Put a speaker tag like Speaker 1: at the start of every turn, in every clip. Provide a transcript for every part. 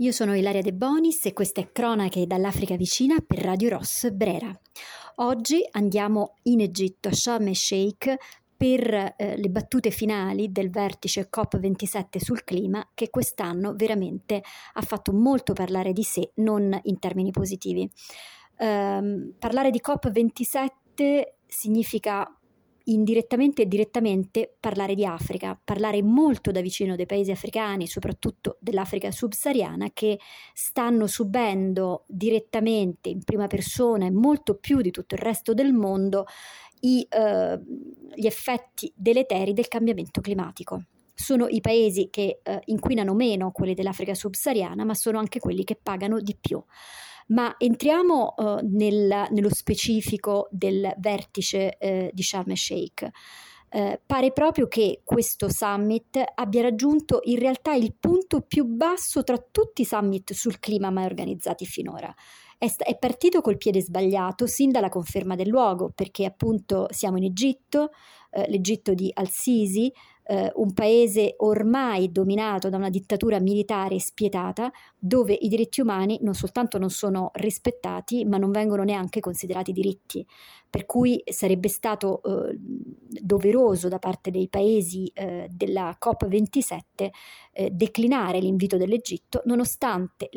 Speaker 1: Io sono Ilaria De Bonis e questa è Cronache dall'Africa vicina per Radio Ross Brera. Oggi andiamo in Egitto, a Sharm el Sheikh, per eh, le battute finali del vertice COP27 sul clima che quest'anno veramente ha fatto molto parlare di sé, non in termini positivi. Um, parlare di COP27 significa indirettamente e direttamente parlare di Africa, parlare molto da vicino dei paesi africani, soprattutto dell'Africa subsahariana, che stanno subendo direttamente in prima persona e molto più di tutto il resto del mondo i, eh, gli effetti deleteri del cambiamento climatico. Sono i paesi che eh, inquinano meno quelli dell'Africa subsahariana, ma sono anche quelli che pagano di più. Ma entriamo uh, nel, nello specifico del vertice uh, di Sharm el Sheikh. Uh, pare proprio che questo summit abbia raggiunto in realtà il punto più basso tra tutti i summit sul clima mai organizzati finora. È, è partito col piede sbagliato sin dalla conferma del luogo, perché appunto siamo in Egitto, l'Egitto di Al-Sisi, eh, un paese ormai dominato da una dittatura militare spietata, dove i diritti umani non soltanto non sono rispettati, ma non vengono neanche considerati diritti. Per cui sarebbe stato eh, doveroso da parte dei paesi eh, della COP27 eh, declinare l'invito dell'Egitto, nonostante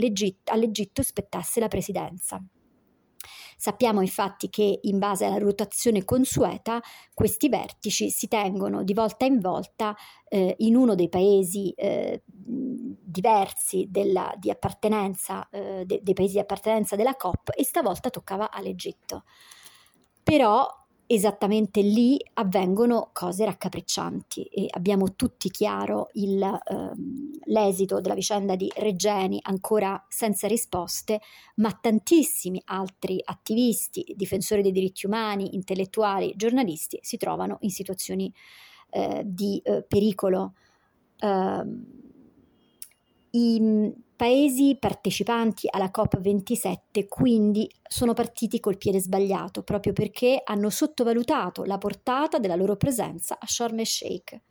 Speaker 1: all'Egitto spettasse la presidenza. Sappiamo infatti che in base alla rotazione consueta questi vertici si tengono di volta in volta eh, in uno dei paesi eh, diversi della, di appartenenza, eh, de, dei paesi di appartenenza della COP e stavolta toccava all'Egitto. Però esattamente lì avvengono cose raccapriccianti e abbiamo tutti chiaro il, ehm, l'esito della vicenda di Regeni ancora senza risposte, ma tantissimi altri attivisti, difensori dei diritti umani, intellettuali, giornalisti si trovano in situazioni eh, di eh, pericolo. Eh, i paesi partecipanti alla COP27 quindi sono partiti col piede sbagliato proprio perché hanno sottovalutato la portata della loro presenza a Sharm el Sheikh.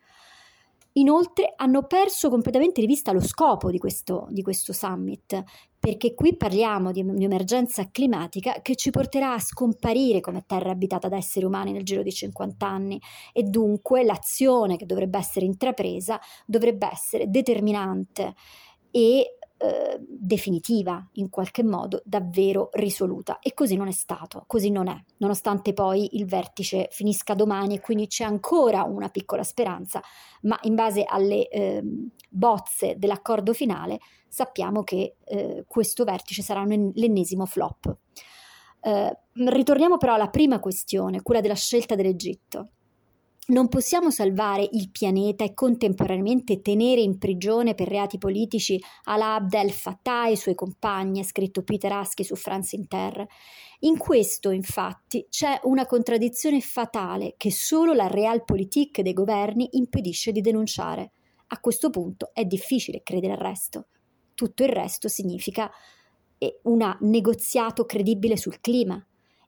Speaker 1: Inoltre hanno perso completamente di vista lo scopo di questo, di questo summit, perché qui parliamo di un'emergenza climatica che ci porterà a scomparire come terra abitata da esseri umani nel giro di 50 anni e dunque l'azione che dovrebbe essere intrapresa dovrebbe essere determinante e eh, definitiva, in qualche modo davvero risoluta. E così non è stato, così non è, nonostante poi il vertice finisca domani e quindi c'è ancora una piccola speranza, ma in base alle eh, bozze dell'accordo finale sappiamo che eh, questo vertice sarà un, l'ennesimo flop. Eh, ritorniamo però alla prima questione, quella della scelta dell'Egitto. Non possiamo salvare il pianeta e contemporaneamente tenere in prigione per reati politici Alaa Abdel Fattah e i suoi compagni, ha scritto Peter Aschi su France Inter. In questo, infatti, c'è una contraddizione fatale che solo la realpolitik dei governi impedisce di denunciare. A questo punto è difficile credere al resto. Tutto il resto significa eh, un negoziato credibile sul clima.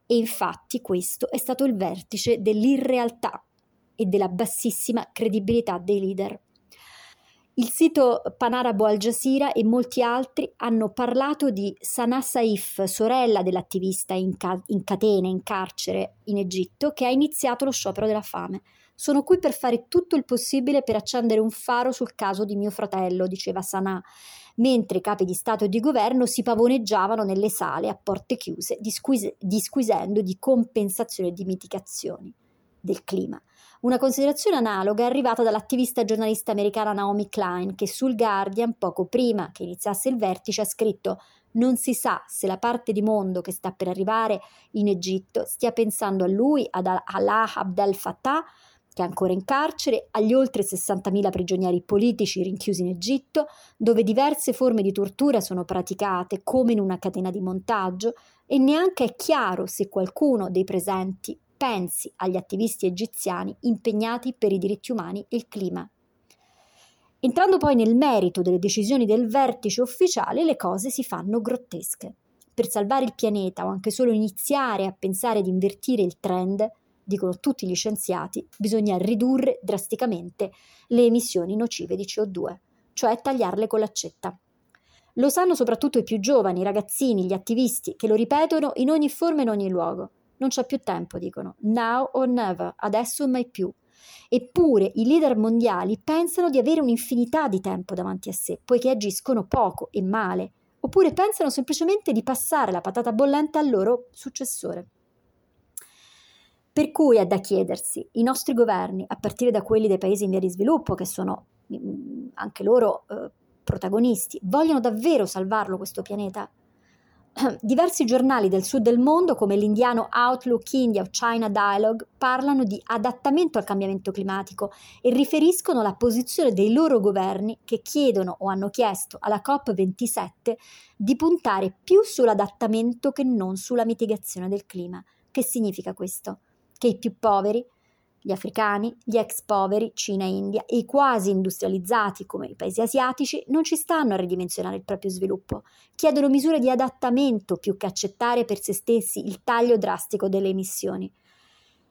Speaker 1: E infatti questo è stato il vertice dell'irrealtà e della bassissima credibilità dei leader. Il sito Panarabo Al Jazeera e molti altri hanno parlato di Sanaa Saif, sorella dell'attivista in, ca- in catene, in carcere in Egitto, che ha iniziato lo sciopero della fame. Sono qui per fare tutto il possibile per accendere un faro sul caso di mio fratello, diceva Sanaa, mentre i capi di Stato e di governo si pavoneggiavano nelle sale a porte chiuse, disquise- disquisendo di compensazioni e di mitigazioni del clima. Una considerazione analoga è arrivata dall'attivista giornalista americana Naomi Klein, che sul Guardian, poco prima che iniziasse il vertice, ha scritto non si sa se la parte di mondo che sta per arrivare in Egitto stia pensando a lui, ad Allah Abdel Fattah, che è ancora in carcere, agli oltre 60.000 prigionieri politici rinchiusi in Egitto, dove diverse forme di tortura sono praticate come in una catena di montaggio, e neanche è chiaro se qualcuno dei presenti pensi agli attivisti egiziani impegnati per i diritti umani e il clima. Entrando poi nel merito delle decisioni del vertice ufficiale, le cose si fanno grottesche. Per salvare il pianeta o anche solo iniziare a pensare di invertire il trend, dicono tutti gli scienziati, bisogna ridurre drasticamente le emissioni nocive di CO2, cioè tagliarle con l'accetta. Lo sanno soprattutto i più giovani, i ragazzini, gli attivisti, che lo ripetono in ogni forma e in ogni luogo. Non c'è più tempo, dicono. Now or never, adesso o mai più. Eppure i leader mondiali pensano di avere un'infinità di tempo davanti a sé, poiché agiscono poco e male, oppure pensano semplicemente di passare la patata bollente al loro successore. Per cui è da chiedersi, i nostri governi, a partire da quelli dei paesi in via di sviluppo, che sono mm, anche loro eh, protagonisti, vogliono davvero salvarlo questo pianeta? Diversi giornali del sud del mondo, come l'indiano Outlook India o China Dialogue, parlano di adattamento al cambiamento climatico e riferiscono la posizione dei loro governi che chiedono o hanno chiesto alla COP27 di puntare più sull'adattamento che non sulla mitigazione del clima. Che significa questo? Che i più poveri gli africani, gli ex poveri, Cina e India, e i quasi industrializzati come i paesi asiatici non ci stanno a ridimensionare il proprio sviluppo. Chiedono misure di adattamento più che accettare per se stessi il taglio drastico delle emissioni.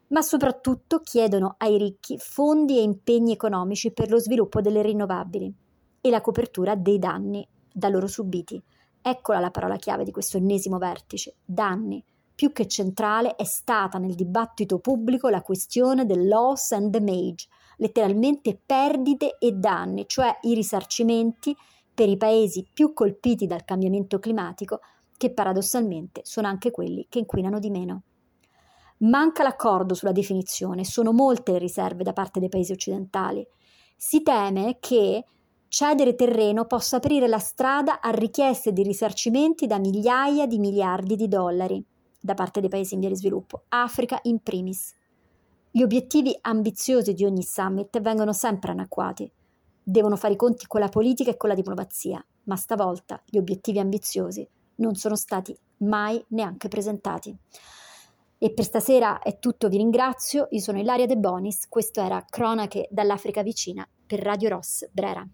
Speaker 1: Ma soprattutto chiedono ai ricchi fondi e impegni economici per lo sviluppo delle rinnovabili e la copertura dei danni da loro subiti. Eccola la parola chiave di questo ennesimo vertice, danni più che centrale è stata nel dibattito pubblico la questione del loss and damage, letteralmente perdite e danni, cioè i risarcimenti per i paesi più colpiti dal cambiamento climatico, che paradossalmente sono anche quelli che inquinano di meno. Manca l'accordo sulla definizione, sono molte le riserve da parte dei paesi occidentali. Si teme che cedere terreno possa aprire la strada a richieste di risarcimenti da migliaia di miliardi di dollari da parte dei paesi in via di sviluppo, Africa in primis. Gli obiettivi ambiziosi di ogni summit vengono sempre anacquati. Devono fare i conti con la politica e con la diplomazia, ma stavolta gli obiettivi ambiziosi non sono stati mai neanche presentati. E per stasera è tutto, vi ringrazio. Io sono Ilaria De Bonis, questo era Cronache dall'Africa vicina per Radio Ross Brera.